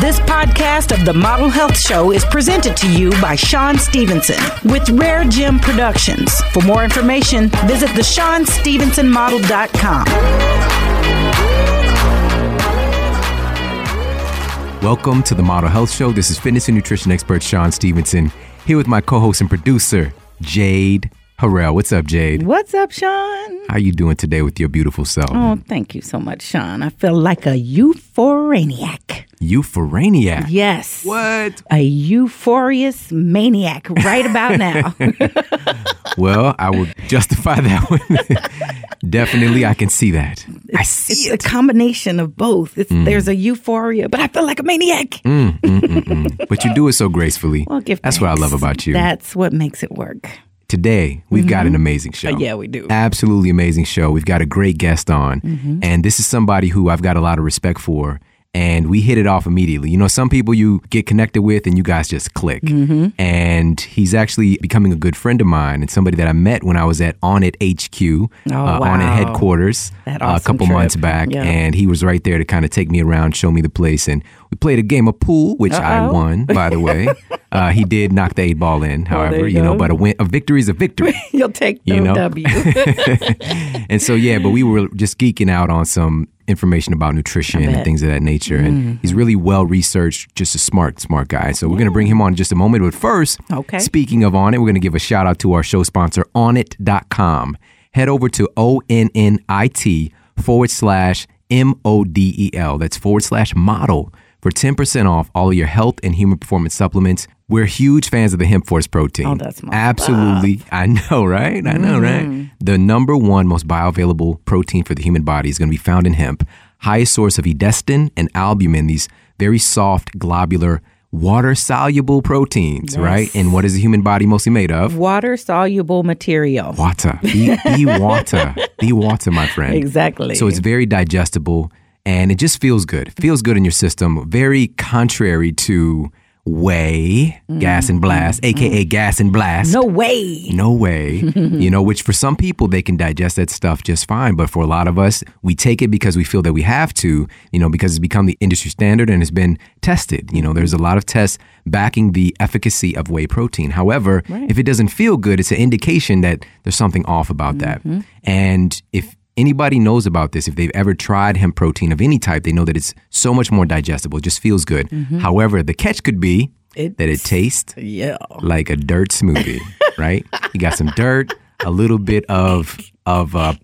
This podcast of the Model Health Show is presented to you by Shawn Stevenson with Rare Gym Productions. For more information, visit the ShawnStevensonModel.com. Welcome to the Model Health Show. This is fitness and nutrition expert Shawn Stevenson here with my co-host and producer Jade Harrell. What's up, Jade? What's up, Shawn? How you doing today with your beautiful self? Oh, thank you so much, Shawn. I feel like a euphoraniac. Euphoraniac. Yes. What? A euphorious maniac right about now. well, I will justify that one. Definitely, I can see that. I see it's it. a combination of both. It's, There's a euphoria, but I feel like a maniac. Mm, mm, mm, mm. But you do it so gracefully. Well, give That's what I love about you. That's what makes it work. Today, we've got an amazing show. Uh, yeah, we do. Absolutely amazing show. We've got a great guest on. Mm-hmm. And this is somebody who I've got a lot of respect for. And we hit it off immediately. You know, some people you get connected with and you guys just click. Mm-hmm. And he's actually becoming a good friend of mine and somebody that I met when I was at Onnit HQ, uh, Onnit headquarters, That uh, a awesome couple months back. Yeah. And he was right there to kind of take me around, show me the place. And we played a game of pool, which I Uh-oh. won, by the way. uh, he did knock the eight ball in, however, you you know, but a, win, a victory is a victory. You'll take the You know? W. and so yeah, but we were just geeking out on some information about nutrition and things of that nature. And mm. he's really well researched, just a smart, smart guy. So we're gonna bring him on in just a moment. But first, Okay. speaking of Onnit, we're gonna give a shout out to our show sponsor, onnit.com. Head over to O N N I T forward slash M O D E L. That's forward slash model for 10% off all of your health and human performance supplements. We're huge fans of the hemp force protein. Oh, that's my Absolutely. I know, right? I know, right? Mm-hmm. The number one most bioavailable protein for the human body is going to be found in hemp. Highest source of edestin and albumin, these very soft, globular, water soluble proteins, right? And what is the human body mostly made of? Water soluble material. Water. Be, be water. Be water, my friend. Exactly. So it's very digestible and it just feels good. It feels good in your system. Very contrary to whey, gas and blast, mm-hmm. aka gas and blast. no way. No way. you know, which for some people they can digest that stuff just fine, but for a lot of us, we take it because we feel that we have to, you know, because it's become the industry standard and it's been tested. You know, there's a lot of tests backing the efficacy of whey protein. However, if it doesn't feel good, it's an indication that there's something off about that. Mm-hmm. And if anybody knows about this, if they've ever tried hemp protein of any type, they know that it's so much more digestible, it just feels good. However, the catch could be that it tastes Yeah. like a dirt smoothie, right? You got some dirt, a little bit of of uh,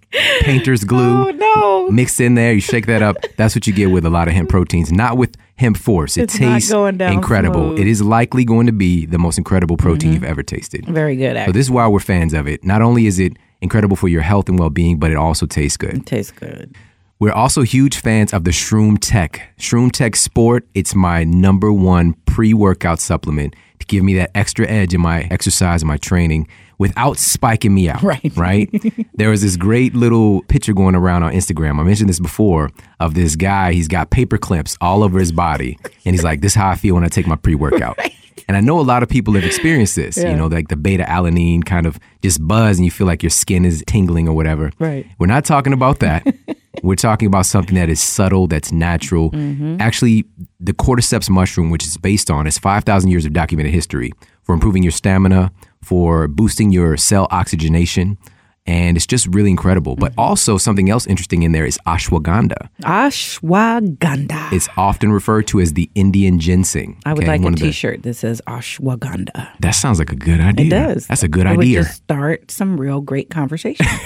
painter's glue Oh no. mixed in there. You shake that up. That's what you get with a lot of hemp proteins. Not with hemp force. It It's tastes incredible. smooth. Mm-hmm. It is likely going to be the most incredible protein you've ever tasted. Very good. So this is why we're fans of it. Not only is it incredible for your health and well-being, but it also tastes good. It tastes good. We're also huge fans of the Shroom Tech. Shroom Tech Sport, it's my number one pre workout supplement to give me that extra edge in my exercise and my training without spiking me out. Right. Right? there was this great little picture going around on Instagram. I mentioned this before of this guy. He's got paper clips all over his body. And he's like, this is how I feel when I take my pre workout. And I know a lot of people have experienced this, you know, like the beta alanine kind of just buzz and you feel like your skin is tingling or whatever. Right. We're not talking about that. We're talking about something that is subtle, that's natural. Mm-hmm. Actually, the cordyceps mushroom, which is based on, is 5,000 years of documented history for improving your stamina, for boosting your cell oxygenation. And it's just really incredible. But mm-hmm. also, something else interesting in there is ashwagandha. Ashwagandha. It's often referred to as the Indian ginseng. I would okay? like One a of the- T-shirt that says ashwagandha. That sounds like a good idea. It does. That's a good Would idea. just start some real great conversation.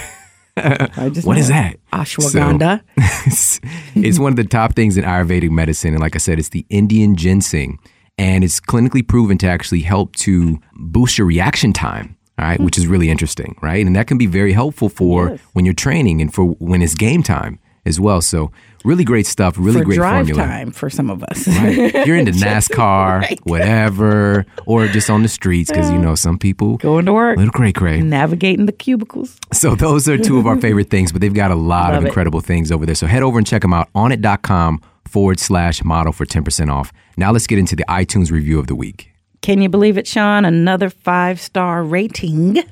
I What is that? Ashwagandha. it's, it's one of the top things in Ayurvedic medicine. And like I said, it's the Indian ginseng. And it's clinically proven to actually help to boost your reaction time. All right, hmm. which is really interesting, right? And that can be very helpful for Yes. when you're training and for when it's game time as well. So, really great stuff, really for great drive formula. time for some of us. Right? You're into NASCAR, Right. whatever, or just on the streets because you uh, know some people Going to work, little cray cray. navigating the cubicles. So those are two of our favorite things, but they've got a lot Love of it. incredible things over there. So head over and check them out onnit.com forward slash model for 10% off. Now let's get into the iTunes review of the week. Can you believe it, Shawn? Another five star rating.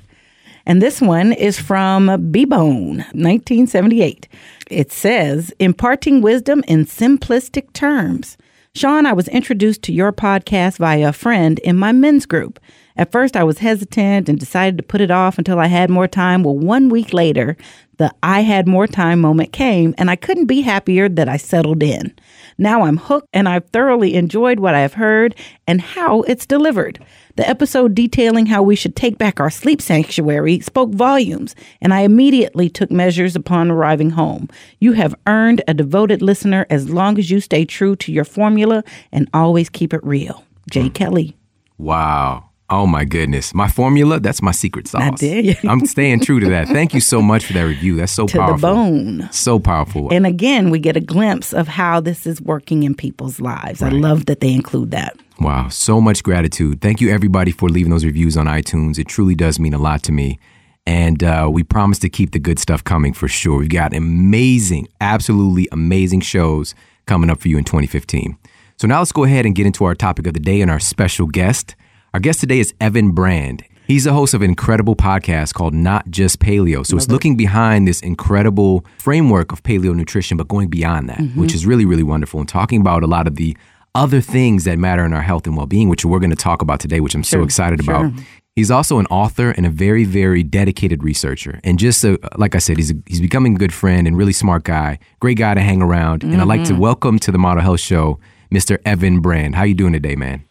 And this one is from B-Bone, 1978. It says, imparting wisdom in simplistic terms. Sean, I was introduced to your podcast via a friend in my men's group. At first, I was hesitant and decided to put it off until I had more time. Well, one week later, the I had more time moment came, and I couldn't be happier that I settled in. Now I'm hooked, and I've thoroughly enjoyed what I've heard and how it's delivered. The episode detailing how we should take back our sleep sanctuary spoke volumes, and I immediately took measures upon arriving home. You have earned a devoted listener as long as you stay true to your formula and always keep it real. Jay Kelly. Wow. Oh my goodness. My formula, that's my secret sauce. I did. I'm staying true to that. Thank you so much for that review. That's so to powerful. the bone. So powerful. And again, we get a glimpse of how this is working in people's lives. Right. I love that they include that. Wow. So much gratitude. Thank you, everybody, for leaving those reviews on iTunes. It truly does mean a lot to me. And uh, we promise to keep the good stuff coming for sure. We've got amazing, absolutely amazing shows coming up for you in 2015. So now let's go ahead and get into our topic of the day and our special guest. Our guest today is Evan Brand. He's the host of an incredible podcast called Not Just Paleo. So Love it's looking behind this incredible framework of paleo nutrition, but going beyond that, mm-hmm. which is really, really wonderful, and talking about a lot of the other things that matter in our health and well being, which we're going to talk about today, which I'm sure. so excited sure. about. He's also an author and a very, very dedicated researcher. And just a, like I said, he's, a, he's becoming a good friend and really smart guy, great guy to hang around. Mm-hmm. And I'd like to mm-hmm. welcome to the Model Health Show, Mr. Evan Brand. How you doing today, man?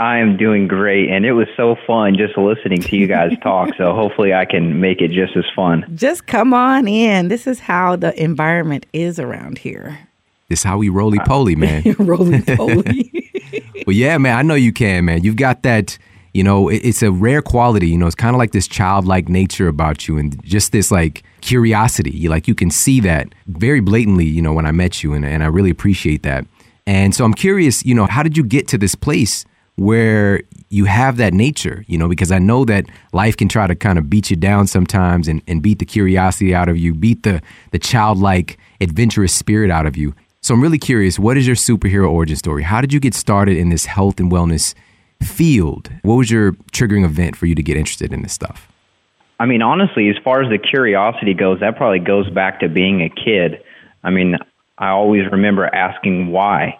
I am doing great, and it was so fun just listening to you guys talk. so hopefully, I can make it just as fun. Just come on in. This is how the environment is around here. This how we roly poly, man. roly poly. well, yeah, man. I know you can, man. You've got that. You know, it's a rare quality. You know, it's kind of like this childlike nature about you, and just this like curiosity. You like you can see that very blatantly. You know, when I met you, and and I really appreciate that. And so I'm curious. You know, how did you get to this place? Where you have that nature, you know, because I know that life can try to kind of beat you down sometimes and, and beat the curiosity out of you, beat the, the childlike, adventurous spirit out of you. So I'm really curious, what is your superhero origin story? How did you get started in this health and wellness field? What was your triggering event for you to get interested in this stuff? I mean, honestly, as far as the curiosity goes, that probably goes back to being a kid. I mean, I always remember asking why.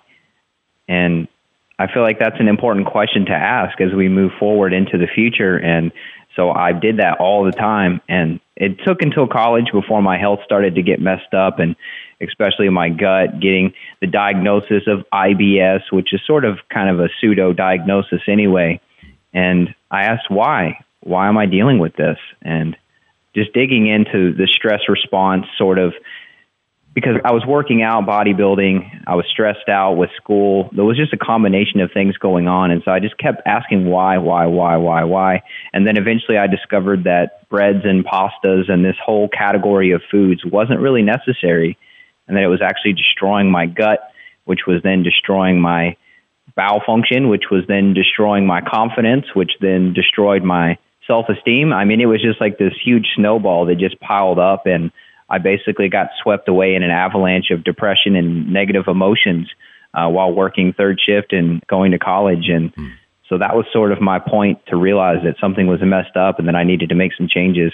And I feel like that's an important question to ask as we move forward into the future. And so I did that all the time. And it took until college before my health started to get messed up and especially my gut, getting the diagnosis of IBS, which is sort of kind of a pseudo diagnosis anyway. And I asked why? Why am I dealing with this? And just digging into the stress response sort of because I was working out, bodybuilding, I was stressed out with school. There was just a combination of things going on. And so I just kept asking why, why, why, why, why. And then eventually I discovered that breads and pastas and this whole category of foods wasn't really necessary. And that it was actually destroying my gut, which was then destroying my bowel function, which was then destroying my confidence, which then destroyed my self esteem. I mean, it was just like this huge snowball that just piled up. And I basically got swept away in an avalanche of depression and negative emotions uh, while working third shift and going to college. And mm. so that was sort of my point to realize that something was messed up and that I needed to make some changes.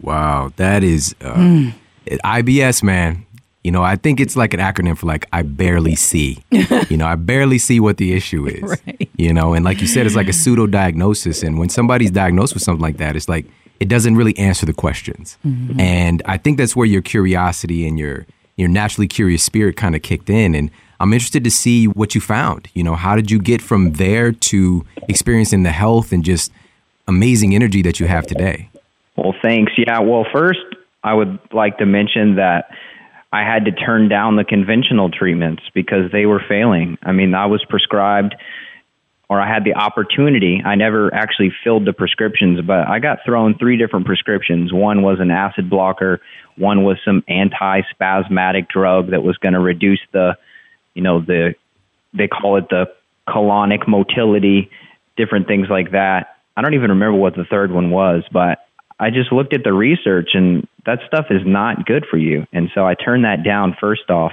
Wow, that is uh, mm. IBS, man. You know, I think it's like an acronym for like I barely see. you know, I barely see what the issue is. Right. You know, and like you said, it's like a pseudo diagnosis. And when somebody's diagnosed with something like that, it's like it doesn't really answer the questions. Mm-hmm. And I think that's where your curiosity and your your naturally curious spirit kind of kicked in. And I'm interested to see what you found. You know, how did you get from there to experiencing the health and just amazing energy that you have today? Well, thanks. Yeah. Well, first, I would like to mention that I had to turn down the conventional treatments because they were failing. I mean, I was prescribed or I had the opportunity. I never actually filled the prescriptions, but I got thrown three different prescriptions. One was an acid blocker, one was some anti-spasmodic drug that was going to reduce the, you know, the they call it the colonic motility, different things like that. I don't even remember what the third one was, but I just looked at the research and that stuff is not good for you. And so I turned that down first off.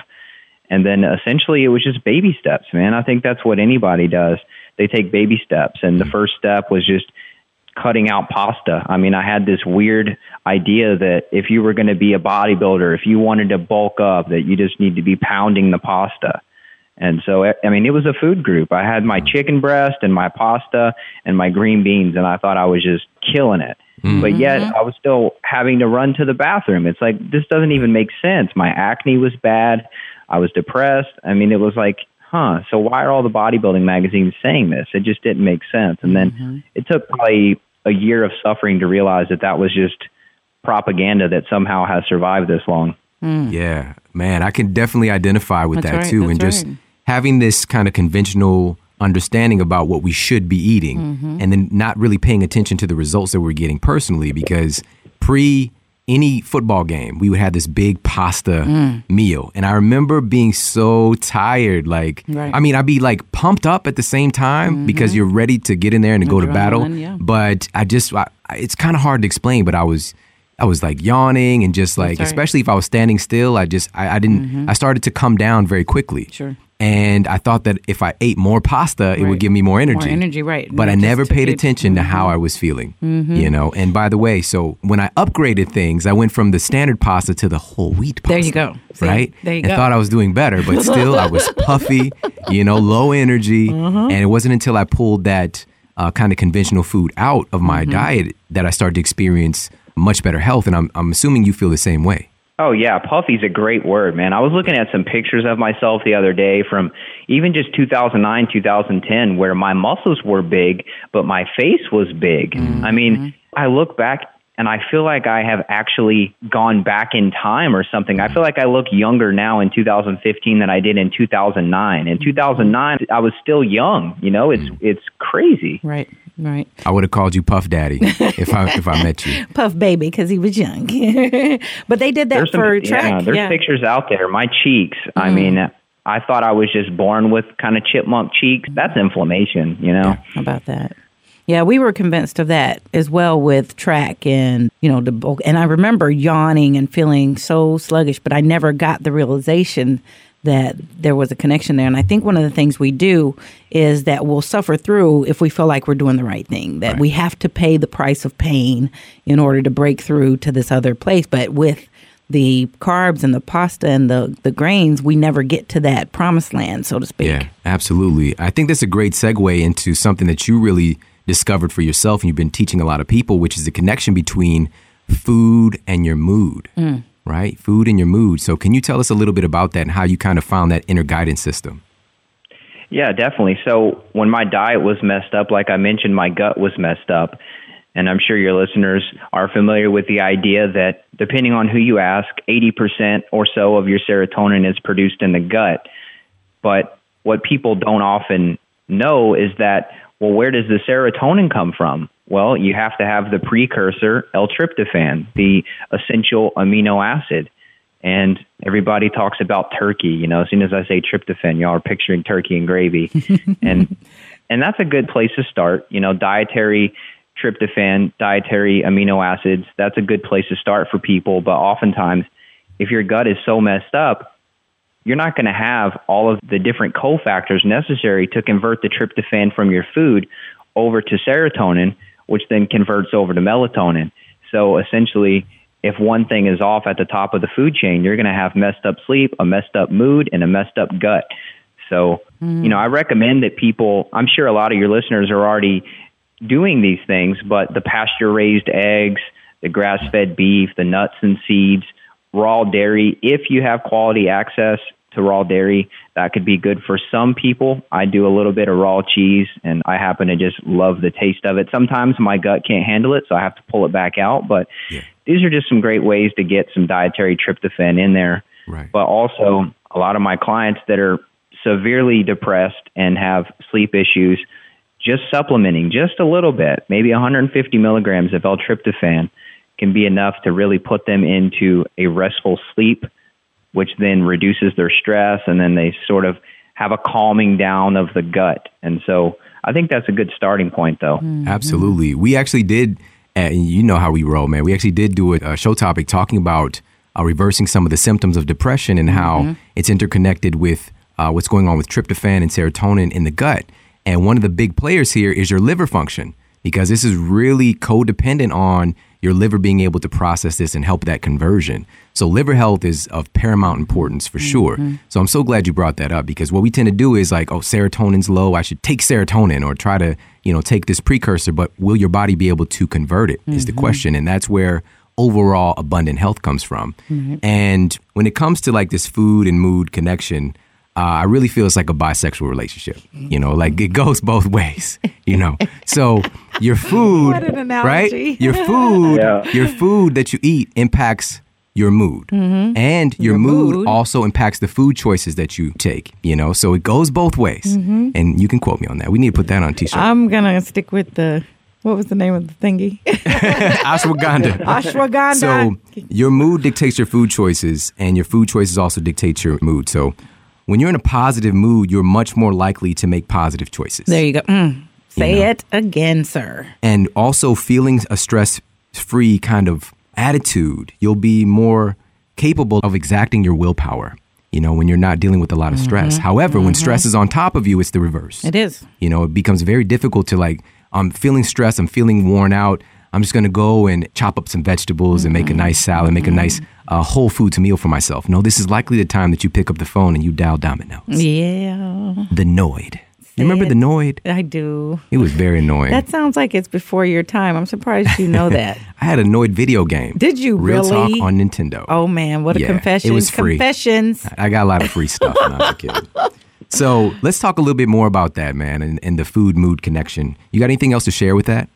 And then essentially it was just baby steps, man. I think that's what anybody does they take baby steps. And the first step was just cutting out pasta. I mean, I had this weird idea that if you were going to be a bodybuilder, if you wanted to bulk up, that you just need to be pounding the pasta. And so, I mean, it was a food group. I had my chicken breast and my pasta and my green beans, and I thought I was just killing it. Mm-hmm. But yet, I was still having to run to the bathroom. It's like, this doesn't even make sense. My acne was bad. I was depressed. I mean, it was like, huh, so why are all the bodybuilding magazines saying this? It just didn't make sense. And then mm-hmm. it took probably a year of suffering to realize that that was just propaganda that somehow has survived this long. Mm. Yeah, man, I can definitely identify with that's that right, too. And just right. having this kind of conventional understanding about what we should be eating mm-hmm. and then not really paying attention to the results that we're getting personally because pre any football game, we would have this big pasta mm. meal. And I remember being so tired. Like, right. I mean, I'd be like pumped up at the same time mm-hmm. because you're ready to get in there and to go to battle. Yeah. But I just, I, it's kind of hard to explain, but I was, I was like yawning and just like, especially if I was standing still, I just, I, I didn't, mm-hmm. I started to come down very quickly. Sure. And I thought that if I ate more pasta, right. it would give me more energy. More energy, right. But I never paid attention to how mm-hmm. I was feeling, mm-hmm. you know? And by the way, so when I upgraded things, I went from the standard pasta to the whole wheat pasta. There you go. See, right? There you and go. thought I was doing better, but still I was puffy, you know, low energy. Uh-huh. And it wasn't until I pulled that uh, kind of conventional food out of my mm-hmm. diet that I started to experience much better health. And I'm, I'm assuming you feel the same way. Oh yeah, puffy's a great word, man. I was looking at some pictures of myself the other day from even just 2009, 2010 where my muscles were big, but my face was big. Mm-hmm. I mean, I look back and I feel like I have actually gone back in time or something. I feel like I look younger now in 2015 than I did in 2009. In 2009, I was still young. You know, it's mm. it's crazy. Right. Right. I would have called you Puff Daddy if I if I met you. Puff Baby because he was young. but they did that there's for some, track. Yeah, there's yeah. pictures out there. My cheeks. Mm. I mean, I thought I was just born with kind of chipmunk cheeks. That's inflammation, you know. Yeah, about that. Yeah, we were convinced of that as well with track and, you know, the and I remember yawning and feeling so sluggish, but I never got the realization that there was a connection there. And I think one of the things we do is that we'll suffer through if we feel like we're doing the right thing, that right. we have to pay the price of pain in order to break through to this other place. But with the carbs and the pasta and the, the grains, we never get to that promised land, so to speak. Yeah, absolutely. I think that's a great segue into something that you really discovered for yourself and you've been teaching a lot of people, which is the connection between food and your mood. Mm right? Food and your mood. So, can you tell us a little bit about that and how you kind of found that inner guidance system? Yeah, definitely. So, when my diet was messed up, like I mentioned, my gut was messed up. And I'm sure your listeners are familiar with the idea that depending on who you ask, 80% or so of your serotonin is produced in the gut. But what people don't often know is that, well, where does the serotonin come from? Well, you have to have the precursor, L-tryptophan, the essential amino acid. And everybody talks about turkey. You know, as soon as I say tryptophan, y'all are picturing turkey and gravy, and and that's a good place to start. You know, dietary tryptophan, dietary amino acids. That's a good place to start for people. But oftentimes, if your gut is so messed up, you're not going to have all of the different cofactors necessary to convert the tryptophan from your food over to serotonin which then converts over to melatonin. So essentially, if one thing is off at the top of the food chain, you're going to have messed up sleep, a messed up mood, and a messed up gut. So, mm. you know, I recommend that people, I'm sure a lot of your listeners are already doing these things, but the pasture raised eggs, the grass fed beef, the nuts and seeds, raw dairy, if you have quality access to raw dairy. That could be good for some people. I do a little bit of raw cheese and I happen to just love the taste of it. Sometimes my gut can't handle it, so I have to pull it back out. But yeah. these are just some great ways to get some dietary tryptophan in there. Right. But also, a lot of my clients that are severely depressed and have sleep issues, just supplementing just a little bit, maybe 150 milligrams of L-tryptophan can be enough to really put them into a restful sleep which then reduces their stress and then they sort of have a calming down of the gut. And so I think that's a good starting point, though. Mm-hmm. Absolutely. We actually did, and you know how we roll, man. We actually did do a, show topic talking about uh, reversing some of the symptoms of depression and how mm-hmm. it's interconnected with uh, what's going on with tryptophan and serotonin in the gut. And one of the big players here is your liver function because this is really codependent on your liver being able to process this and help that conversion. So liver health is of paramount importance for sure. Mm-hmm. So I'm so glad you brought that up because what we tend to do is like, oh, serotonin's low, I should take serotonin or try to, you know, take this precursor, but will your body be able to convert it? Is the mm-hmm. question. And that's where overall abundant health comes from. And when it comes to like this food and mood connection, uh, I really feel it's like a bisexual relationship. You know, like it goes both ways. You know, so your food, What an right? Your food, Yeah. your food that you eat impacts your mood, and your, Your mood, mood. also impacts the food choices that you take. You know, so it goes both ways. And you can quote me on that. We need to put that on a t-shirt. I'm gonna stick with the what was the name of the thingy? Ashwagandha. Ashwagandha. So your mood dictates your food choices, and your food choices also dictate your mood. So when you're in a positive mood, you're much more likely to make positive choices. there you go. Mm. Say know. it again, sir. and also feeling a stress-free kind of attitude, you'll be more capable of exacting your willpower. You know, when you're not dealing with a lot of stress. However, when stress is on top of you, it's the reverse. It is. You know, it becomes very difficult to like, I'm feeling stressed, I'm feeling worn out. I'm just gonna go and chop up some vegetables and make a nice salad, make a nice uh, whole foods meal for myself. No, this is likely the time that you pick up the phone and you dial Domino's. Yeah, The Noid. You remember the Noid? I do. It was very annoying. That sounds like it's before your time. I'm surprised you know that. I had a Noid video game. Did you Real really? talk on Nintendo. Oh man, what a Yeah, confession! it was free. Confessions. I got a lot of free stuff when I was a kid. So let's talk a little bit more about that, man, and, and the food mood connection. You got anything else to share with that?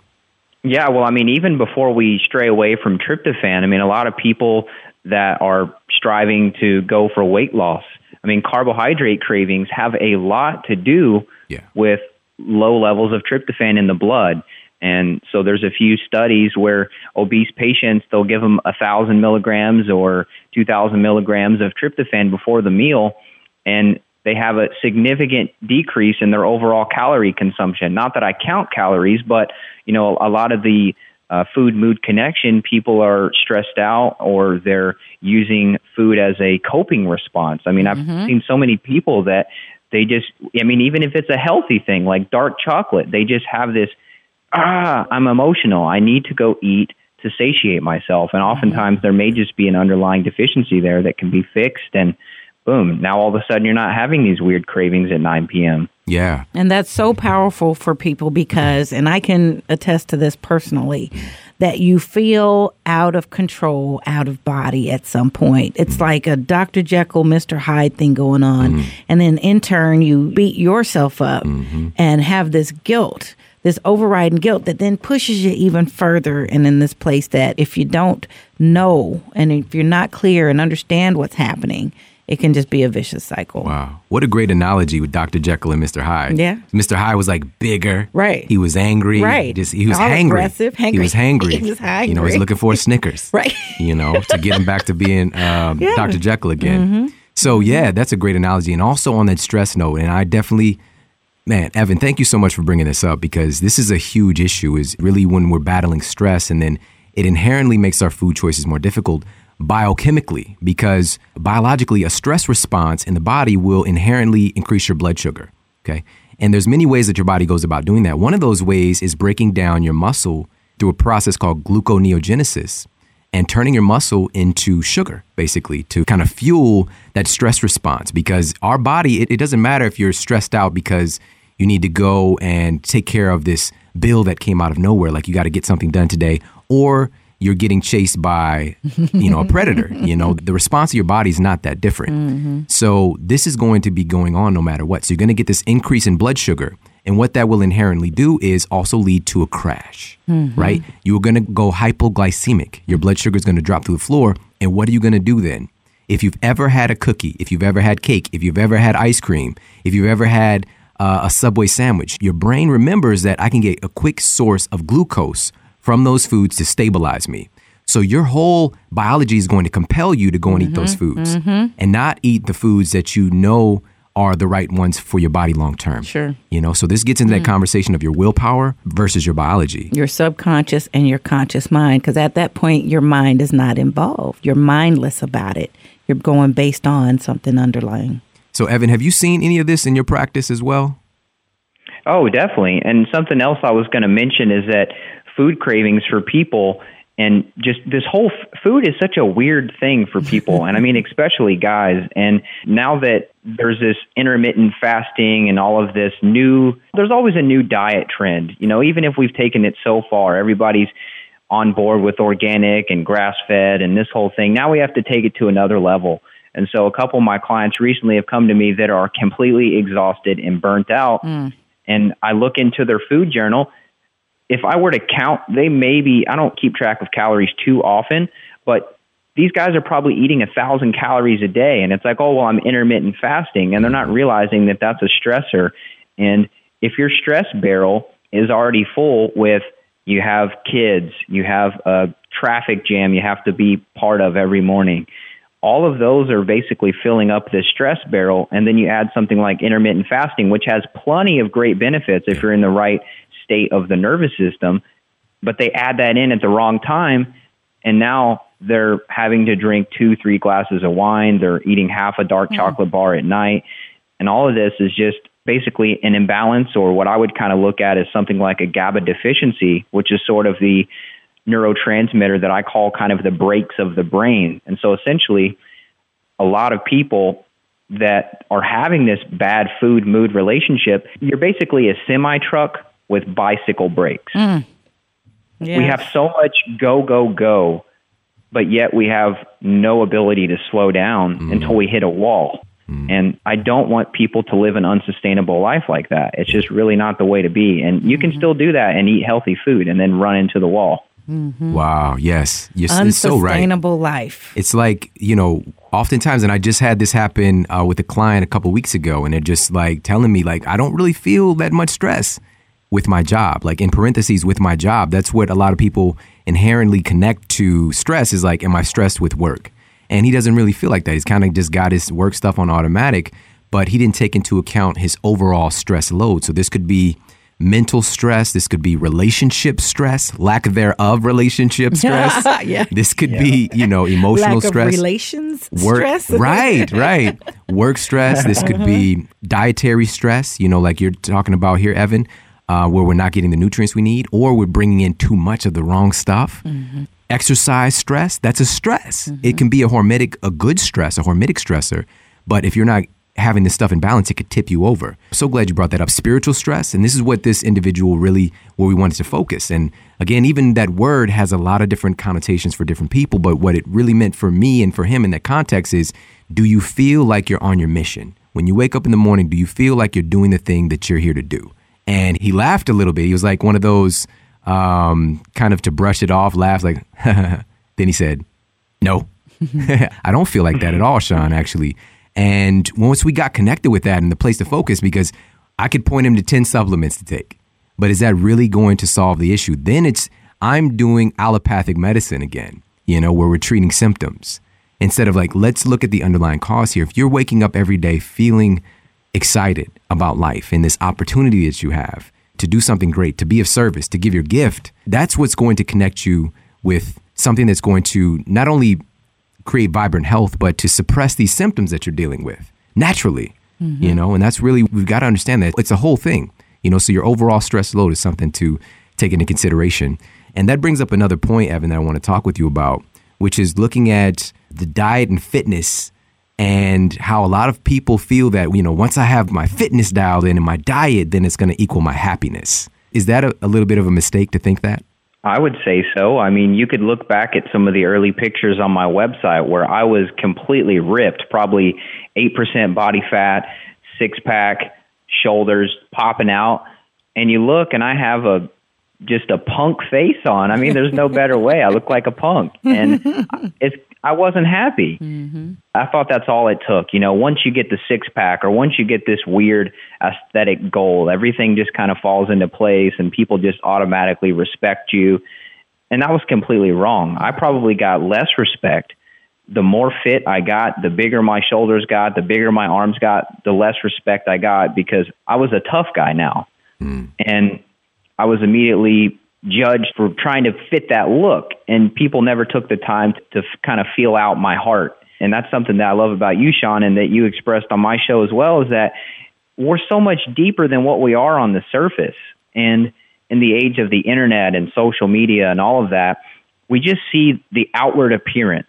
Yeah, well, I mean, even before we stray away from tryptophan, I mean, a lot of people that are striving to go for weight loss, I mean, carbohydrate cravings have a lot to do Yeah. with low levels of tryptophan in the blood. And so there's a few studies where obese patients, they'll give them 1,000 milligrams or 2,000 milligrams of tryptophan before the meal, and they have a significant decrease in their overall calorie consumption. Not that I count calories, but you know, a lot of the uh, food mood connection, people are stressed out or they're using food as a coping response. I mean, I've seen so many people that they just, I mean, even if it's a healthy thing like dark chocolate, they just have this, ah, I'm emotional. I need to go eat to satiate myself. And oftentimes there may just be an underlying deficiency there that can be fixed. And boom, now all of a sudden you're not having these weird cravings at 9 p.m. Yeah. And that's so powerful for people because, and I can attest to this personally, that you feel out of control, out of body at some point. It's like a Dr. Jekyll, Mr. Hyde thing going on. Mm-hmm. And then in turn, you beat yourself up mm-hmm. and have this guilt, this overriding guilt that then pushes you even further and in this place that if you don't know and if you're not clear and understand what's happening, it can just be a vicious cycle. Wow. What a great analogy with Dr. Jekyll and Mr. Hyde. Yeah. Mr. Hyde was like bigger. Right. He was angry. Right. Just, he was All hangry. aggressive, He was hangry. He was You know, he's looking for Snickers. Right. You know, to get him back to being um, Yeah. Mm-hmm. Dr. Jekyll again. So, yeah, that's a great analogy. And also on that stress note, and I definitely, man, Evan, thank you so much for bringing this up because this is a huge issue, is really when we're battling stress and then it inherently makes our food choices more difficult biochemically because biologically a stress response in the body will inherently increase your blood sugar okay? And there's many ways that your body goes about doing that. One of those ways is breaking down your muscle through a process called gluconeogenesis and turning your muscle into sugar basically to kind of fuel that stress response. Because our body it, it doesn't matter if you're stressed out because you need to go and take care of this bill that came out of nowhere like you got to get something done today or you're getting chased by you know a predator you know? The response of your body is not that different. So this is going to be going on no matter what. So you're going to get this increase in blood sugar and what that will inherently do is also lead to a crash right? You're going to go hypoglycemic. Your blood sugar is going to drop through the floor and what are you going to do then? If you've ever had a cookie if you've ever had cake if you've ever had ice cream if you've ever had uh, a subway sandwich your brain remembers that i can get a quick source of glucose from those foods to stabilize me. So your whole biology is going to compel you to go and eat those mm-hmm. foods mm-hmm. and not eat the foods that you know are the right ones for your body long term. Sure. You know, so this gets into that mm. conversation of your willpower versus your biology. your subconscious and your conscious mind because at that point your mind is not involved you're mindless about it you're going based on something underlying So Evan, have you seen any of this in your practice as well? Oh, definitely. And something else I was going to mention is that food cravings for people, and just this whole f- food is such a weird thing for people and i mean especially guys and now that there's this intermittent fasting and all of this new there's always a new diet trend you know even if we've taken it so far everybody's on board with organic and grass fed and this whole thing now we have to take it to another level and so a couple of my clients recently have come to me that are completely exhausted and burnt out mm. and i look into their food journal if I were to count, they maybe, I don't keep track of calories too often, but these guys are probably eating a thousand calories a day. And it's like, oh, well, I'm intermittent fasting. And they're not realizing that that's a stressor. And if your stress barrel is already full with you have kids, you have a traffic jam you have to be part of every morning. All of those are basically filling up this stress barrel. And then you add something like intermittent fasting, which has plenty of great benefits if you're in the right state of the nervous system, but they add that in at the wrong time, and now they're having to drink two, three glasses of wine. They're eating half a dark mm-hmm. chocolate bar at night. And all of this is just basically an imbalance, or what I would kind of look at as something like a GABA deficiency, which is sort of the neurotransmitter that I call kind of the brakes of the brain. And so essentially, a lot of people that are having this bad food mood relationship, you're basically a semi truck with bicycle brakes. Mm. Yes. We have so much go, go, go, but yet we have no ability to slow down mm. until we hit a wall. Mm. And I don't want people to live an unsustainable life like that. It's just really not the way to be. And you can mm-hmm. still do that and eat healthy food and then run into the wall. Mm-hmm. Wow. Yes. You're, Unsustainable so right. life. It's like, you know, oftentimes, and I just had this happen uh, with a client a couple weeks ago, and they're just like telling me, like, I don't really feel that much stress with my job. Like in parentheses, with my job. That's what a lot of people inherently connect to stress is like, am I stressed with work? And he doesn't really feel like that. He's kind of just got his work stuff on automatic, but he didn't take into account his overall stress load. So this could be mental stress. This could be relationship stress, lack thereof relationship stress. yeah. This could yeah. be, you know, emotional lack stress. relations work, stress. right, right. Work stress. This could be dietary stress, you know, like you're talking about here, Evan uh, where we're not getting the nutrients we need, or we're bringing in too much of the wrong stuff. Mm-hmm. Exercise stress, that's a stress. Mm-hmm. It can be a hormetic, a good stress, a hormetic stressor. But if you're not having this stuff in balance, it could tip you over. So glad you brought that up. Spiritual stress. And this is what this individual really, where we wanted to focus. And again, even that word has a lot of different connotations for different people. But what it really meant for me and for him in that context is do you feel like you're on your mission? When you wake up in the morning, do you feel like you're doing the thing that you're here to do? And he laughed a little bit. He was like one of those um, kind of to brush it off, laughs like. then he said, "No, I don't feel like that at all, Shawn. Actually." And once we got connected with that and the place to focus, because I could point him to ten supplements to take, but is that really going to solve the issue? Then it's I'm doing allopathic medicine again. You know, where we're treating symptoms instead of like let's look at the underlying cause here. If you're waking up every day feeling excited about life and this opportunity that you have to do something great, to be of service, to give your gift, that's what's going to connect you with something that's going to not only create vibrant health, but to suppress these symptoms that you're dealing with naturally. Mm-hmm. You know, and that's really, we've got to understand that it's a whole thing. You know, so your overall stress load is something to take into consideration. And that brings up another point, Evan, that I want to talk with you about, which is looking at the diet and fitness and how a lot of people feel that, you know, once I have my fitness dialed in and my diet, then it's going to equal my happiness. Is that a, a, little bit of a mistake to think that? I would say so. I mean, you could look back at some of the early pictures on my website where I was completely ripped, probably 8% body fat, six pack, shoulders popping out. And you look, and I have a just a punk face on. I mean, there's no better way. I look like a punk, and it's I wasn't happy. Mm-hmm. I thought that's all it took. You know, once you get the six pack or once you get this weird aesthetic goal, everything just kind of falls into place and people just automatically respect you. And that was completely wrong. I probably got less respect. The more fit I got, the bigger my shoulders got, the bigger my arms got, the less respect I got because I was a tough guy now. Mm. And I was immediately judged for trying to fit that look. And people never took the time to, to kind of feel out my heart. And that's something that I love about you, Shawn, and that you expressed on my show as well is that we're so much deeper than what we are on the surface. And in the age of the internet and social media and all of that, we just see the outward appearance.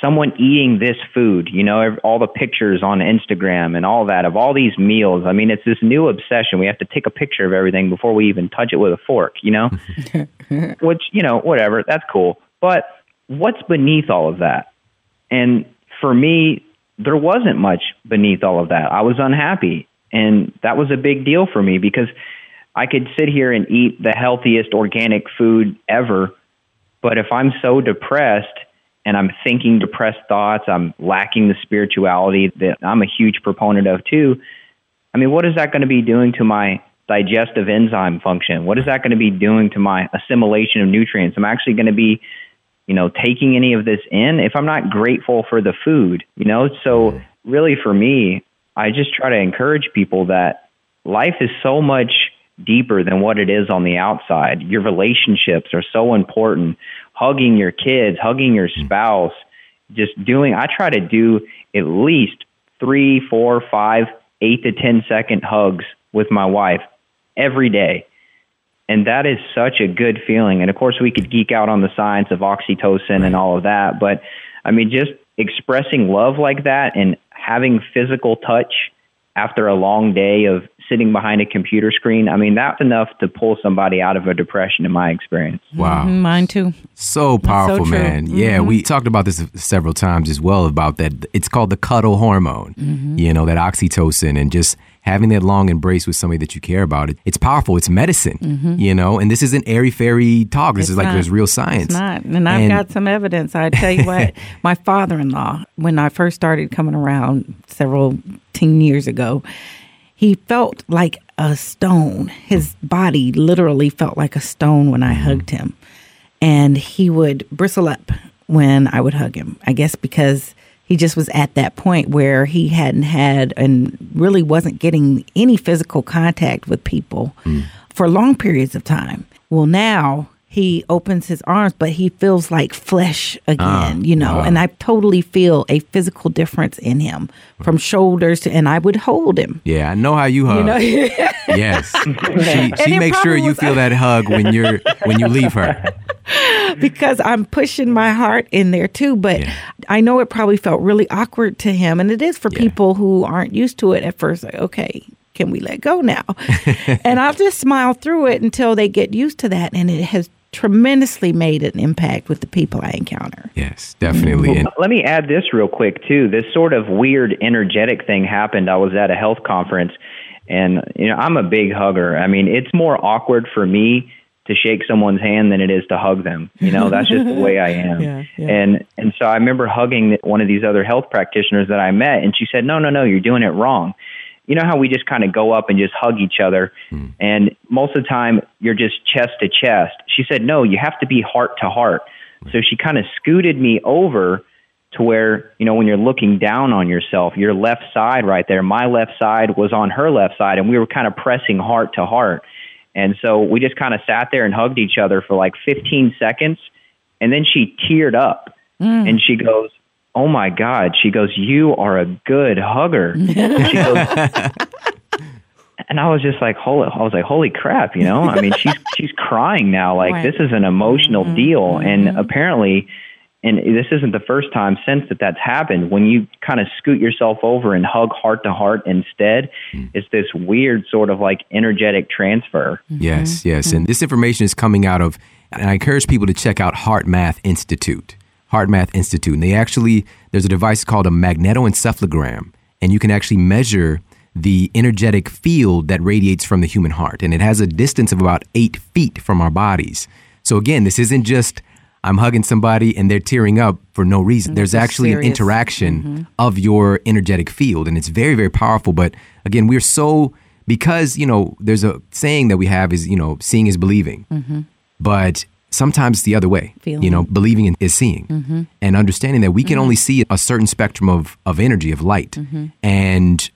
Someone eating this food, you know, all the pictures on Instagram and all that of all these meals. I mean, it's this new obsession. We have to take a picture of everything before we even touch it with a fork, you know? Which, you know, whatever, that's cool. But what's beneath all of that? And for me, there wasn't much beneath all of that. I was unhappy. And that was a big deal for me because I could sit here and eat the healthiest organic food ever, but if I'm so depressed and I'm thinking depressed thoughts, I'm lacking the spirituality that I'm a huge proponent of too. I mean, what is that going to be doing to my digestive enzyme function? What is that going to be doing to my assimilation of nutrients? I'm actually going to be, you know, taking any of this in if I'm not grateful for the food, you know? So, really, for me, I just try to encourage people that life is so much deeper than what it is on the outside. Your relationships are so important. Hugging your kids, hugging your mm. spouse, just doing, I try to do at least three, four, five, eight to ten second hugs with my wife every day. And that is such a good feeling. And of course, we could geek out on the science of oxytocin and all of that. But I mean, just expressing love like that and having physical touch after a long day of sitting behind a computer screen, I mean, that's enough to pull somebody out of a depression, in my experience. Wow. Mm-hmm, mine too. So powerful, so man. Mm-hmm. Yeah, we talked about this several times as well about that. It's called the cuddle hormone, mm-hmm. you know, that oxytocin, and just having that long embrace with somebody that you care about. It, it's powerful. It's medicine, mm-hmm. you know, and this isn't airy fairy talk. This it's is like there's real science. It's not. And I've and, got some evidence. I tell you what, my father in law, when I first started coming around several teen years ago, he felt like a stone. His body literally felt like a stone when I mm-hmm. hugged him. And he would bristle up when I would hug him. I guess because he just was at that point where he hadn't had and really wasn't getting any physical contact with people mm. for long periods of time. Well, now he opens his arms, but he feels like flesh again, uh, you know. Uh, and I totally feel a physical difference in him from shoulders to, and I would hold him. Yeah, I know how you hug. You know? yes, she, she makes sure you feel that hug when you're when you leave her. because I'm pushing my heart in there too. But yeah. I know it probably felt really awkward to him, and it is for yeah. people who aren't used to it at first. Like, okay, can we let go now? and I'll just smile through it until they get used to that, and it has tremendously made an impact with the people I encounter. Yes, definitely. Well, let me add this real quick too. This sort of weird energetic thing happened. I was at a health conference and you know, I'm a big hugger. I mean, it's more awkward for me to shake someone's hand than it is to hug them. You know, that's just the way I am. yeah, yeah. And and so I remember hugging one of these other health practitioners that I met and she said, "No, no, no, you're doing it wrong." You know how we just kind of go up and just hug each other? Mm. and most of the time you're just chest to chest. She said no you have to be heart to heart. So she kind of scooted me over to where you know when you're looking down on yourself your left side right there my left side was on her left side and we were kind of pressing heart to heart. And so we just kind of sat there and hugged each other for like 15 seconds and then she teared up. Mm. and she goes oh my God. She goes, you are a good hugger. she goes, and I was just like, holy, I was like, holy crap, you know? I mean, she's, she's crying now. Like right. this is an emotional mm-hmm. deal. Mm-hmm. And apparently, and this isn't the first time since that that's happened. When you kind of scoot yourself over and hug heart to heart instead, mm. it's this weird sort of like energetic transfer. Mm-hmm. Yes, yes. Mm-hmm. And this information is coming out of, and I encourage people to check out HeartMath Institute. HeartMath Institute. And they actually, there's a device called a magnetoencephalogram, and you can actually measure the energetic field that radiates from the human heart. And it has a distance of about eight feet from our bodies. So again, this isn't just I'm hugging somebody and they're tearing up for no reason. There's actually serious. an interaction mm-hmm. of your energetic field, and it's very, very powerful. But again, we're so because you know there's a saying that we have is you know seeing is believing, mm-hmm. but sometimes the other way. Feeling. You know, believing in, is seeing mm-hmm. and understanding that we can mm-hmm. only see a certain spectrum of, of energy, of light. Mm-hmm. And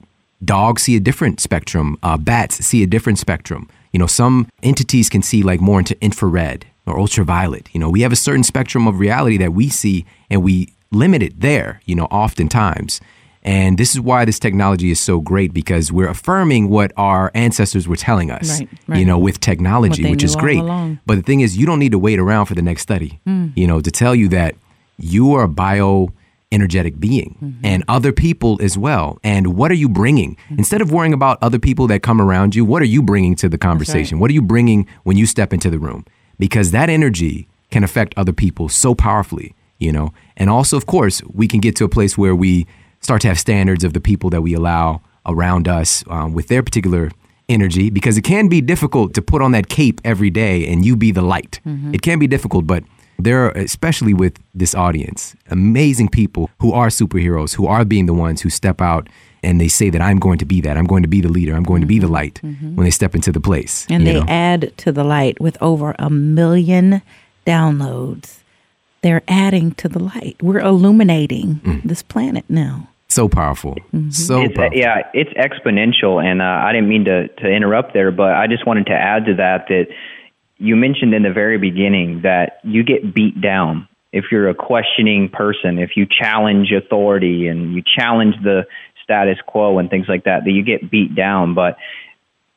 dogs see a different spectrum, uh, bats see a different spectrum. You know, some entities can see like more into infrared or ultraviolet. You know, we have a certain spectrum of reality that we see and we limit it there, you know, oftentimes. And this is why this technology is so great because we're affirming what our ancestors were telling us, Right, right. you know, with technology, which is great. along. But the thing is, you don't need to wait around for the next study, you know, to tell you that you are a bio energetic being Mm-hmm. and other people as well. And what are you bringing? Instead of worrying about other people that come around you, what are you bringing to the conversation? What are you bringing when you step into the room? Because that energy can affect other people so powerfully, you know? And also, of course, we can get to a place where we start to have standards of the people that we allow around us um, with their particular energy because it can be difficult to put on that cape every day and you be the light. It can be difficult, but there are, especially with this audience, amazing people who are superheroes, who are being the ones who step out and they say that I'm going to be that. I'm going to be the leader. I'm going to be the light when they step into the place. And they know? add to the light with over a million downloads. They're adding to the light. We're illuminating Mm. this planet now. So powerful. So It's, powerful. yeah, it's exponential, and uh, I didn't mean to, to interrupt there, but I just wanted to add to that that you mentioned in the very beginning that you get beat down if you're a questioning person, if you challenge authority and you challenge the status quo and things like that, that you get beat down. But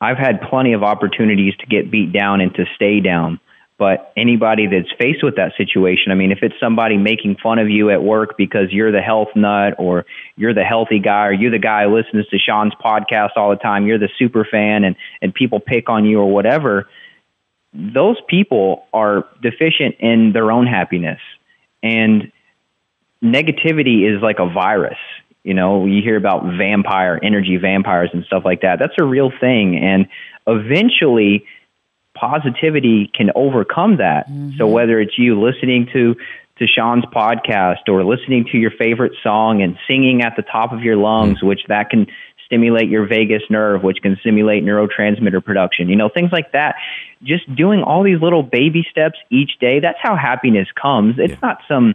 I've had plenty of opportunities to get beat down and to stay down. But anybody that's faced with that situation, I mean, if it's somebody making fun of you at work because you're the health nut or you're the healthy guy or you're the guy who listens to Shawn's podcast all the time, you're the super fan and, and people pick on you or whatever, those people are deficient in their own happiness. And negativity is like a virus. You know, you hear about vampire, energy vampires and stuff like that. That's a real thing. And eventually, positivity can overcome that. So mm-hmm. whether it's you listening to to Shawn's podcast or listening to your favorite song and singing at the top of your lungs, mm-hmm. which that can stimulate your vagus nerve, which can stimulate neurotransmitter production, you know, things like that. Just doing all these little baby steps each day, that's how happiness comes. It's not some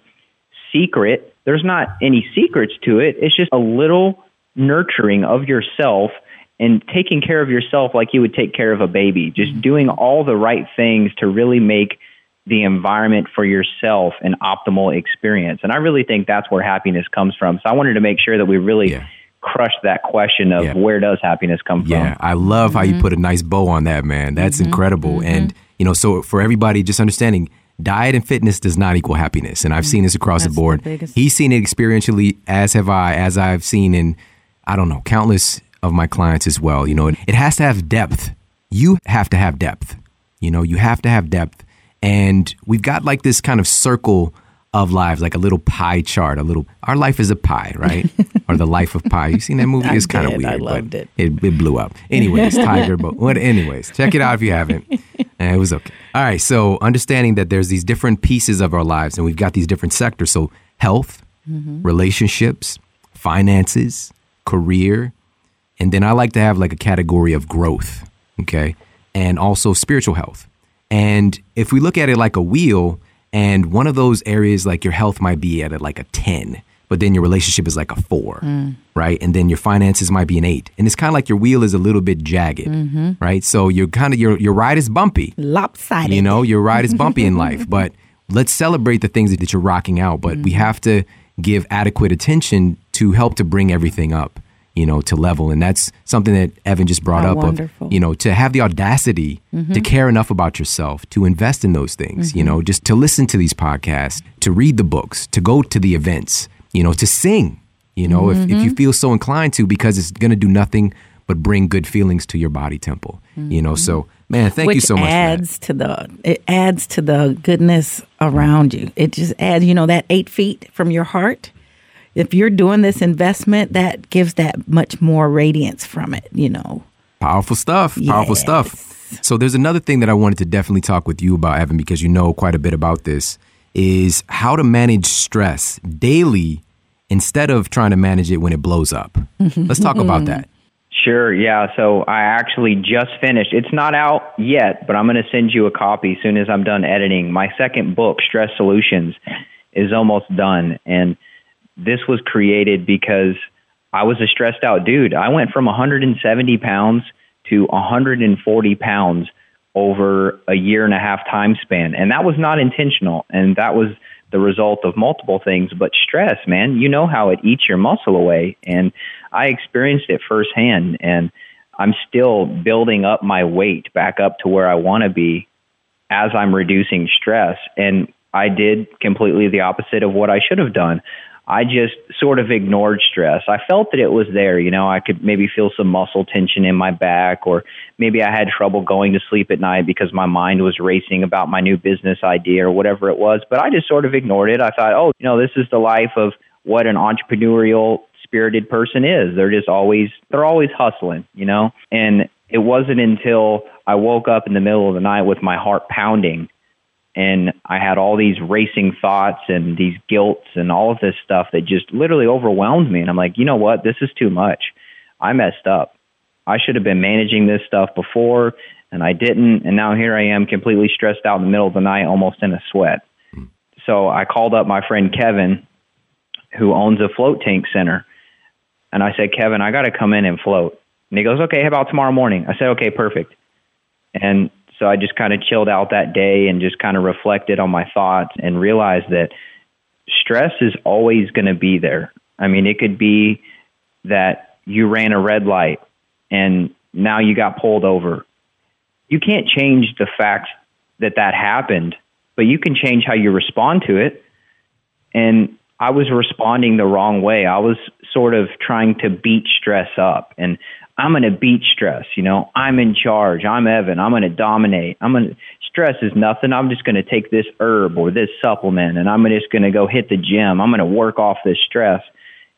secret. There's not any secrets to it. It's just a little nurturing of yourself and taking care of yourself like you would take care of a baby. Just mm-hmm. doing all the right things to really make the environment for yourself an optimal experience. And I really think that's where happiness comes from. So I wanted to make sure that we really Yeah. crushed that question of Yeah. where does happiness come from? Yeah, I love how Mm-hmm. you put a nice bow on that, man. That's mm-hmm. incredible. Mm-hmm. And, you know, so for everybody just understanding, diet and fitness does not equal happiness. And I've seen this across That's the board. the He's seen it experientially, as have I, as I've seen in, I don't know, countless of my clients as well. You know, it, it has to have depth. You have to have depth. You know, you have to have depth. And we've got like this kind of circle of lives, like a little pie chart, a little, our life is a pie, right? or the life of pie. You've seen that movie? It's kind of weird. I loved it. it, it blew up. Anyways, Tiger, but what? Anyways, check it out if you haven't. And it was okay. All right. So understanding that there's these different pieces of our lives, and we've got these different sectors. So health, mm-hmm. relationships, finances, career, and then I like to have like a category of growth. Okay, and also spiritual health. And if we look at it like a wheel, and one of those areas, like your health might be at a, like a 10, but then your relationship is like a four, mm. right? And then your finances might be an eight. And it's kind of like your wheel is a little bit jagged, mm-hmm. right? So you're kind of, your, your ride is bumpy. Lopsided. You know, your ride is bumpy in life, but let's celebrate the things that you're rocking out. But we mm-hmm. have to give adequate attention to help to bring everything up, you know, to level. And that's something that Evan just brought How up wonderful. of, you know, to have the audacity to mm-hmm. care enough about yourself, to invest in those things, you mm-hmm. know, just to listen to these podcasts, to read the books, to go to the events, you know, to sing, you know, if, if you mm-hmm. feel so inclined to, because it's going to do nothing but bring good feelings to your body temple, you know. So, man, thank Which you so much. adds to the it adds to the goodness around you. It just adds, you know, that eight feet from your heart. If you're doing this investment, that gives that much more radiance from it. You know, Powerful stuff. Powerful stuff. So there's another thing that I wanted to definitely talk with you about, Evan, because you know quite a bit about this, is how to manage stress daily instead of trying to manage it when it blows up. Mm-hmm. Let's talk about that. Sure, yeah. So I actually just finished. It's not out yet, but I'm going to send you a copy as soon as I'm done editing. My second book, Stress Solutions, is almost done. And this was created because I was a stressed out dude. I went from 170 pounds to 140 pounds over a year and a half time span. And that was not intentional. And that was the result of multiple things, but stress, man, you know how it eats your muscle away. And I experienced it firsthand, and I'm still building up my weight back up to where I want to be as I'm reducing stress. And I did completely the opposite of what I should have done. I just sort of ignored stress. I felt that it was there. You know, I could maybe feel some muscle tension in my back, or maybe I had trouble going to sleep at night because my mind was racing about my new business idea or whatever it was. But I just sort of ignored it. I thought, oh, you know, this is the life of what an entrepreneurial spirited person is. They're just always, they're always hustling, you know? And it wasn't until I woke up in the middle of the night with my heart pounding and I had all these racing thoughts and these guilts and all of this stuff that just literally overwhelmed me. And I'm like, you know what? This is too much. I messed up. I should have been managing this stuff before, and I didn't. And now here I am, completely stressed out in the middle of the night, almost in a sweat. Hmm. So I called up my friend Kevin, who owns a float tank center, and I said, Kevin, I got to come in and float. And he goes, Okay, how about tomorrow morning? I said, Okay, perfect. And so I just kind of chilled out that day and just kind of reflected on my thoughts and realized that stress is always going to be there. I mean, it could be that you ran a red light and now you got pulled over. You can't change the fact that that happened, but you can change how you respond to it. And I was responding the wrong way. I was sort of trying to beat stress up. And I'm going to beat stress. You know, I'm in charge. I'm Evan. I'm going to dominate. I'm going to stress is nothing. I'm just going to take this herb or this supplement and I'm just going to go hit the gym. I'm going to work off this stress.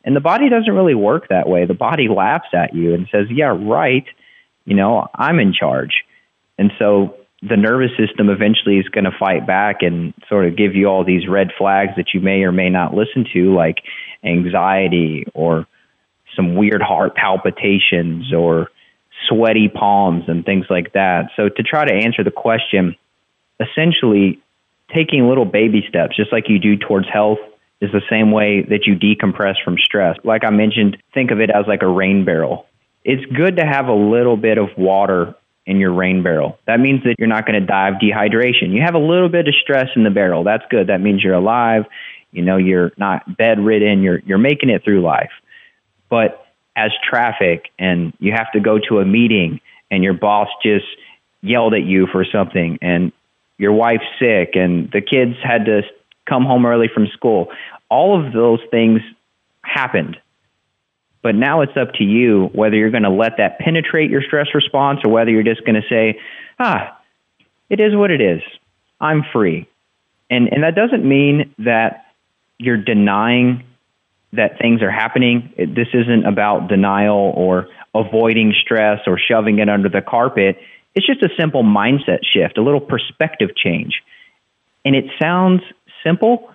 And the body doesn't really work that way. The body laughs at you and says, "Yeah, right. You know, I'm in charge." And so the nervous system eventually is going to fight back and sort of give you all these red flags that you may or may not listen to like anxiety or some weird heart palpitations or sweaty palms and things like that. So to try to answer the question, essentially taking little baby steps, just like you do towards health, is the same way that you decompress from stress. Like I mentioned, think of it as like a rain barrel. It's good to have a little bit of water in your rain barrel. That means that you're not going to die of dehydration. You have a little bit of stress in the barrel. That's good. That means you're alive. You know, you're not bedridden. You're you're making it through life. But as traffic and you have to go to a meeting and your boss just yelled at you for something and your wife's sick and the kids had to come home early from school, all of those things happened. But now it's up to you whether you're going to let that penetrate your stress response or whether you're just going to say, ah, it is what it is. I'm free. And, and that doesn't mean that you're denying that things are happening. This isn't about denial or avoiding stress or shoving it under the carpet. It's just a simple mindset shift, a little perspective change. And it sounds simple,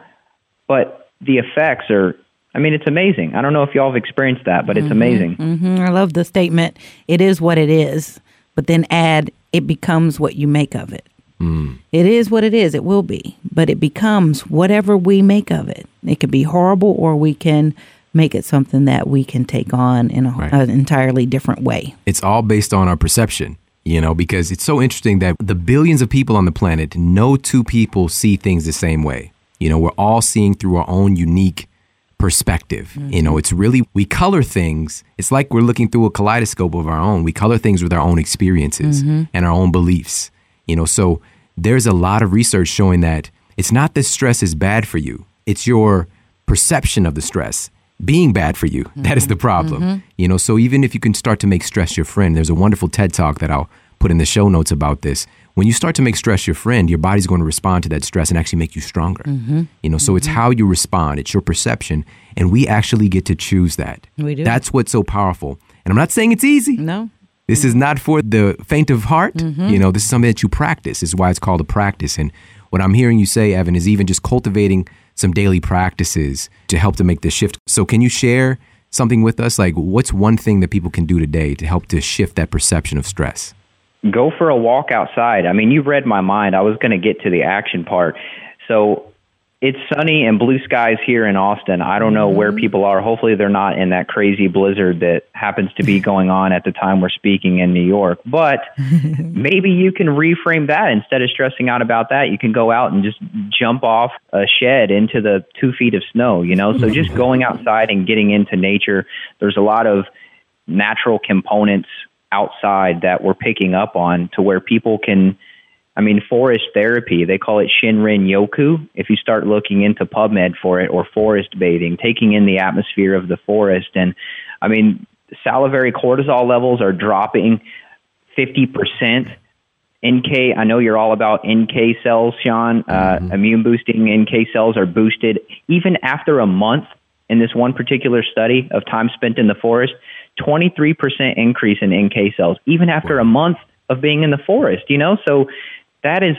but the effects are, I mean, it's amazing. I don't know if y'all have experienced that, but it's mm-hmm, amazing. Mm-hmm. I love the statement, it is what it is, but then add, it becomes what you make of it. Mm. It is what it is. It will be, but it becomes whatever we make of it. It can be horrible, or we can make it something that we can take on in a, right. an entirely different way. It's all based on our perception, you know, because it's so interesting that the billions of people on the planet, no two people see things the same way. You know, we're all seeing through our own unique perspective. Mm-hmm. You know, it's really, we color things. It's like we're looking through a kaleidoscope of our own. We color things with our own experiences mm-hmm. and our own beliefs. You know, so there's a lot of research showing that it's not that stress is bad for you, it's your perception of the stress being bad for you. Mm-hmm. That is the mm-hmm. problem. Mm-hmm. You know, so even if you can start to make stress your friend, there's a wonderful TED talk that I'll put in the show notes about this. When you start to make stress your friend, your body's going to respond to that stress and actually make you stronger. Mm-hmm. You know, so it's mm-hmm. how you respond, it's your perception, and we actually get to choose that. We do. That's what's so powerful. And I'm not saying it's easy. No. This is not for the faint of heart. Mm-hmm. You know, this is something that you practice. This is why it's called a practice. And what I'm hearing you say, Evan, is even just cultivating some daily practices to help to make this shift. So, can you share something with us? Like, what's one thing that people can do today to help to shift that perception of stress? Go for a walk outside. I mean, you read my mind. I was going to get to the action part. So, it's sunny and blue skies here in Austin. I don't know mm-hmm. where people are. Hopefully, they're not in that crazy blizzard that happens to be going on at the time we're speaking in New York. But maybe you can reframe that instead of stressing out about that. You can go out and just jump off a shed into the two feet of snow, you know? So just going outside and getting into nature, there's a lot of natural components outside that we're picking up on to where people can I mean, forest therapy, they call it Shinrin Yoku. If you start looking into PubMed for it, or forest bathing, taking in the atmosphere of the forest. And I mean, salivary cortisol levels are dropping 50%. NK, I know you're all about NK cells, Shawn. Uh, mm-hmm. Immune boosting NK cells are boosted even after a month in this one particular study of time spent in the forest. 23% increase in NK cells, even after a month of being in the forest, you know? So that is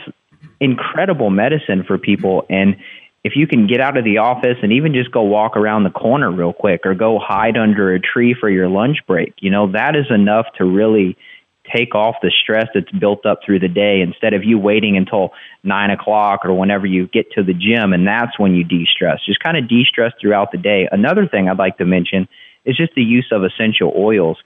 incredible medicine for people. And if you can get out of the office and even just go walk around the corner real quick or go hide under a tree for your lunch break, you know, that is enough to really take off the stress that's built up through the day instead of you waiting until nine o'clock or whenever you get to the gym and that's when you de stress. Just kind of de stress throughout the day. Another thing I'd like to mention is just the use of essential oils.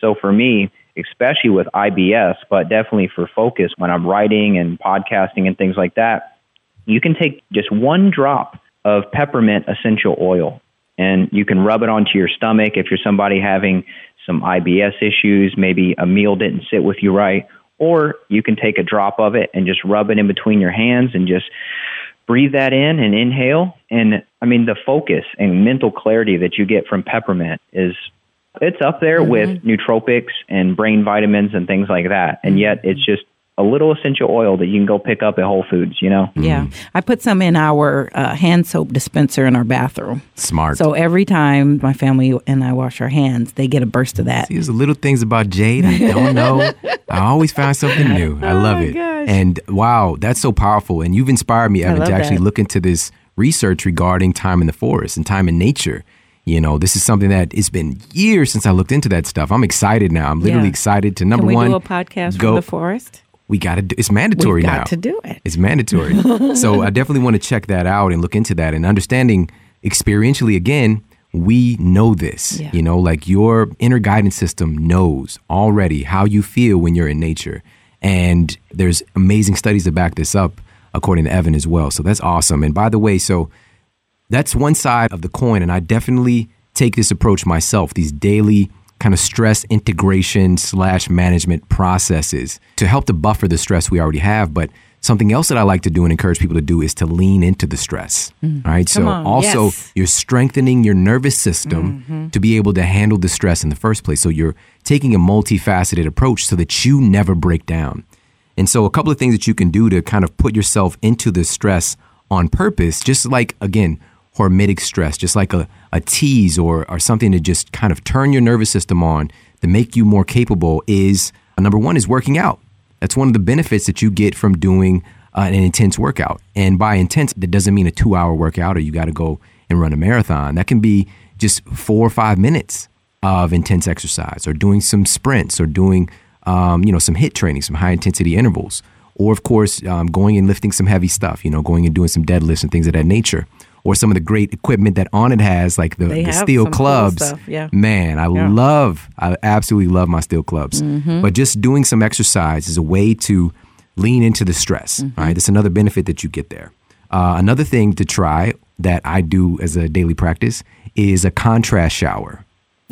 So for me, especially with IBS, but definitely for focus when I'm writing and podcasting and things like that, you can take just one drop of peppermint essential oil and you can rub it onto your stomach if you're somebody having some IBS issues, maybe a meal didn't sit with you right, or you can take a drop of it and just rub it in between your hands and just breathe that in and inhale. And I mean, the focus and mental clarity that you get from peppermint is it's up there mm-hmm. with nootropics and brain vitamins and things like that. And yet it's just a little essential oil that you can go pick up at Whole Foods, you know? Yeah. Mm. I put some in our uh, hand soap dispenser in our bathroom. Smart. So every time my family and I wash our hands, they get a burst of that. See, there's little things about Jade I don't know. I always find something new. I love oh it. Gosh. And wow, that's so powerful. And you've inspired me, Evan, to actually that. look into this research regarding time in the forest and time in nature. You know, this is something that it's been years since I looked into that stuff. I'm excited now. I'm literally yeah. excited to number Can we one. do a podcast go, from the forest? We got to do. It's mandatory now. to do it. It's mandatory. so I definitely want to check that out and look into that and understanding experientially again. We know this, yeah. you know, like your inner guidance system knows already how you feel when you're in nature. And there's amazing studies to back this up, according to Evan as well. So that's awesome. And by the way, so that's one side of the coin. And I definitely take this approach myself, these daily kind of stress integration slash management processes to help to buffer the stress we already have. But something else that I like to do and encourage people to do is to lean into the stress. Mm. All right. Come so on. also yes. you're strengthening your nervous system mm-hmm. to be able to handle the stress in the first place. So you're taking a multifaceted approach so that you never break down. And so a couple of things that you can do to kind of put yourself into the stress on purpose, just like again, hormetic stress, just like a, a tease or, or something to just kind of turn your nervous system on to make you more capable is uh, number one is working out. That's one of the benefits that you get from doing uh, an intense workout. And by intense, that doesn't mean a two hour workout or you got to go and run a marathon. That can be just four or five minutes of intense exercise or doing some sprints or doing, um, you know, some HIIT training, some high intensity intervals. Or, of course, um, going and lifting some heavy stuff, you know, going and doing some deadlifts and things of that nature or some of the great equipment that Onnit has, like the, the steel clubs. Cool yeah. Man, I yeah. love, I absolutely love my steel clubs. Mm-hmm. But just doing some exercise is a way to lean into the stress. Mm-hmm. Right, that's another benefit that you get there. Uh, another thing to try that I do as a daily practice is a contrast shower.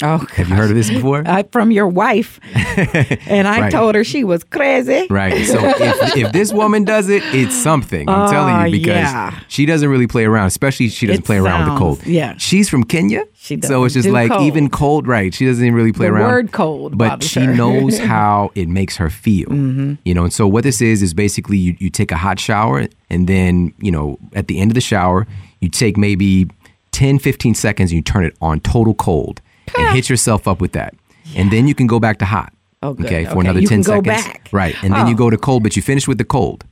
Oh, gosh. have you heard of this before? Uh, from your wife, and I right. told her she was crazy. Right. So if, if this woman does it, it's something. I'm uh, telling you because yeah. she doesn't really play around. Especially she doesn't it play sounds, around with the cold. Yeah. She's from Kenya. She does. So it's just like cold. even cold, right? She doesn't really play the around. Word cold, but she her. knows how it makes her feel. Mm-hmm. You know. And so what this is is basically you, you take a hot shower and then you know at the end of the shower you take maybe 10, 15 seconds and you turn it on total cold and hit yourself up with that. Yeah. And then you can go back to hot. Oh, okay, for okay. another you 10 can seconds. Back. Right. And then oh. you go to cold, but you finish with the cold.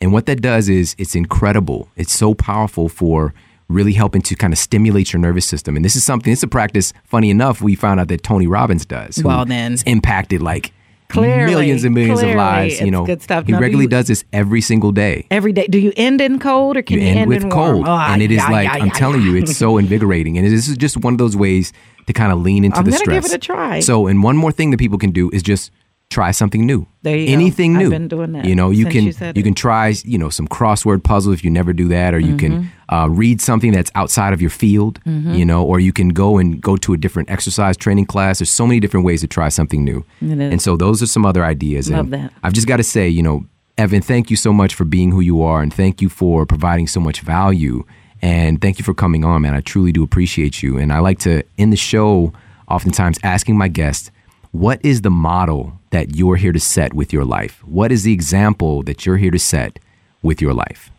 And what that does is it's incredible. It's so powerful for really helping to kind of stimulate your nervous system. And this is something, it's a practice, funny enough, we found out that Tony Robbins does. Well, then. impacted like Clearly, millions and millions clearly, of lives. You know, good stuff. he Now, do regularly you- does this every single day. Every day. Do you end in cold or can you you, end with in cold, warm? Oh, and it is yeah, like yeah, I'm yeah, telling you, it's so invigorating, and this is just one of those ways to kind of lean into I'm the gonna stress. give it a try. So, and one more thing that people can do is just try something new. There you go. Anything I've new. been doing that You know, you can you you can try you know some crossword puzzle if you never do that, or you Mm-hmm. can uh, read something that's outside of your field. You know, or you can go and go to a different exercise training class. There's so many different ways to try something new. And so those are some other ideas. Love and that. I've just got to say, you know, Evan, thank you so much for being who you are, and thank you for providing so much value. And thank you for coming on, man. I truly do appreciate you. And I like to end the show oftentimes asking my guests, what is the model that you're here to set with your life? What is the example that you're here to set with your life?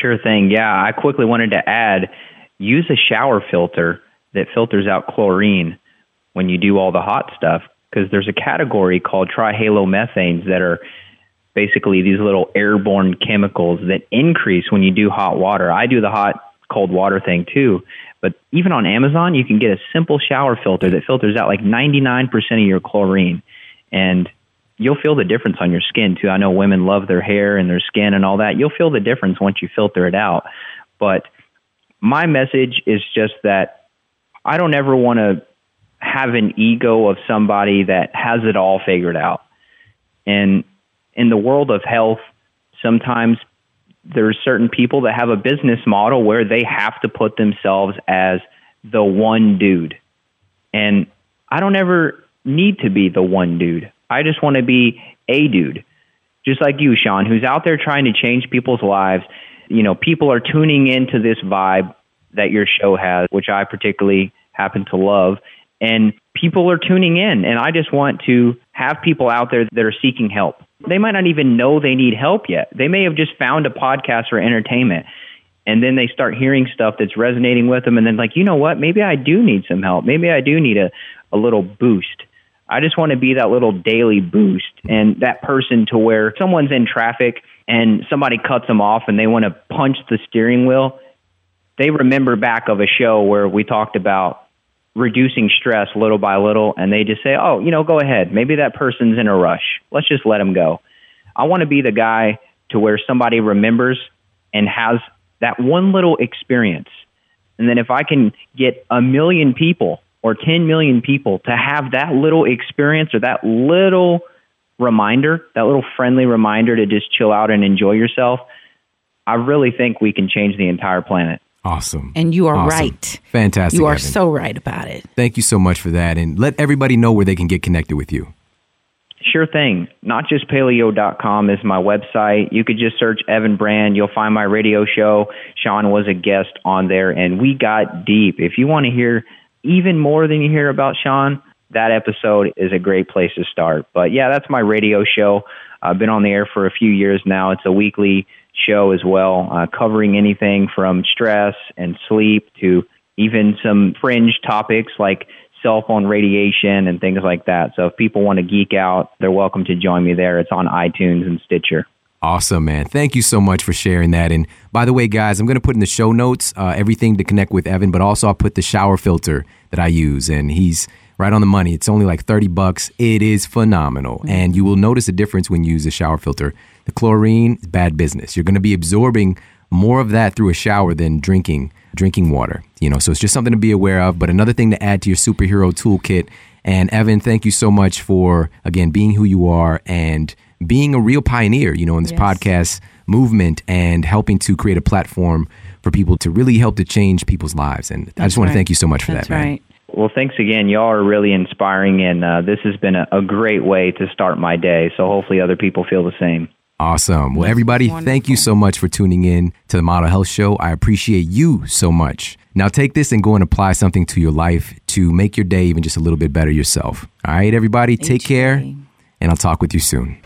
Sure thing. Yeah, I quickly wanted to add use a shower filter that filters out chlorine when you do all the hot stuff because there's a category called trihalomethanes that are basically these little airborne chemicals that increase when you do hot water. I do the hot cold water thing too. But even on Amazon, you can get a simple shower filter that filters out like 99% of your chlorine. And you'll feel the difference on your skin too. I know women love their hair and their skin and all that. You'll feel the difference once you filter it out. But my message is just that I don't ever want to have an ego of somebody that has it all figured out. And in the world of health, sometimes there's certain people that have a business model where they have to put themselves as the one dude. And I don't ever need to be the one dude. I just want to be a dude. Just like you, Shawn, who's out there trying to change people's lives. You know, people are tuning into this vibe that your show has, which I particularly happen to love. And people are tuning in. And I just want to have people out there that are seeking help. They might not even know they need help yet. They may have just found a podcast for entertainment. And then they start hearing stuff that's resonating with them. And then, like, you know what? Maybe I do need some help. Maybe I do need a, a little boost. I just want to be that little daily boost and that person to where someone's in traffic and somebody cuts them off and they want to punch the steering wheel. They remember back of a show where we talked about reducing stress little by little and they just say, "Oh, you know, go ahead. Maybe that person's in a rush. Let's just let them go." I want to be the guy to where somebody remembers and has that one little experience. And then if I can get a million people or 10 million people to have that little experience or that little reminder, that little friendly reminder to just chill out and enjoy yourself, I really think we can change the entire planet. Awesome. And you are Awesome. right. Fantastic. You are Evan. so right about it. Thank you so much for that. And let everybody know where they can get connected with you. Sure thing. NotJustPaleo.com is my website. You could just search Evan Brand. You'll find my radio show. Shawn was a guest on there, and we got deep. If you want to hear even more than you hear about Shawn, that episode is a great place to start. But yeah, that's my radio show. I've been on the air for a few years now. It's a weekly show as well, uh, covering anything from stress and sleep to even some fringe topics like cell phone radiation and things like that. So if people want to geek out, they're welcome to join me there. It's on iTunes and Stitcher. Awesome, man. Thank you so much for sharing that. And by the way, guys, I'm going to put in the show notes uh, everything to connect with Evan, but also I'll put the shower filter that I use. And he's right on the money. It's only like 30 bucks. It is phenomenal. Mm-hmm. And you will notice a difference when you use a shower filter. The chlorine is bad business. You're going to be absorbing more of that through a shower than drinking drinking water. You know, so it's just something to be aware of. But another thing to add to your superhero toolkit. And Evan, thank you so much for again being who you are and being a real pioneer, you know, in this Yes. podcast movement and helping to create a platform for people to really help to change people's lives. And I just That's want right. to thank you so much for That's that, man. right. Well, thanks again. Y'all are really inspiring, and uh, this has been a, a great way to start my day. So hopefully other people feel the same. Awesome. Well, everybody, thank you so much for tuning in to the Model Health Show. I appreciate you so much. Now, take this and go and apply something to your life to make your day even just a little bit better yourself. All right, everybody, take care, and I'll talk with you soon.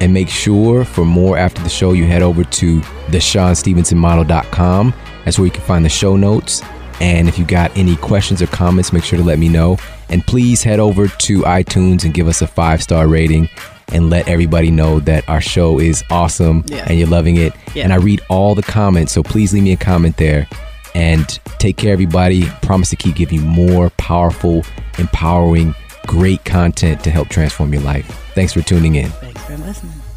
And make sure for more after the show, you head over to the ShawnStevensonModel.com. That's where you can find the show notes. And if you got any questions or comments, make sure to let me know. And please head over to iTunes and give us a five star rating and let everybody know that our show is awesome Yeah. and you're loving it. Yeah. And I read all the comments, so please leave me a comment there. And take care, everybody. Promise to keep giving you more powerful, empowering great content to help transform your life. Thanks for tuning in. Thanks for listening.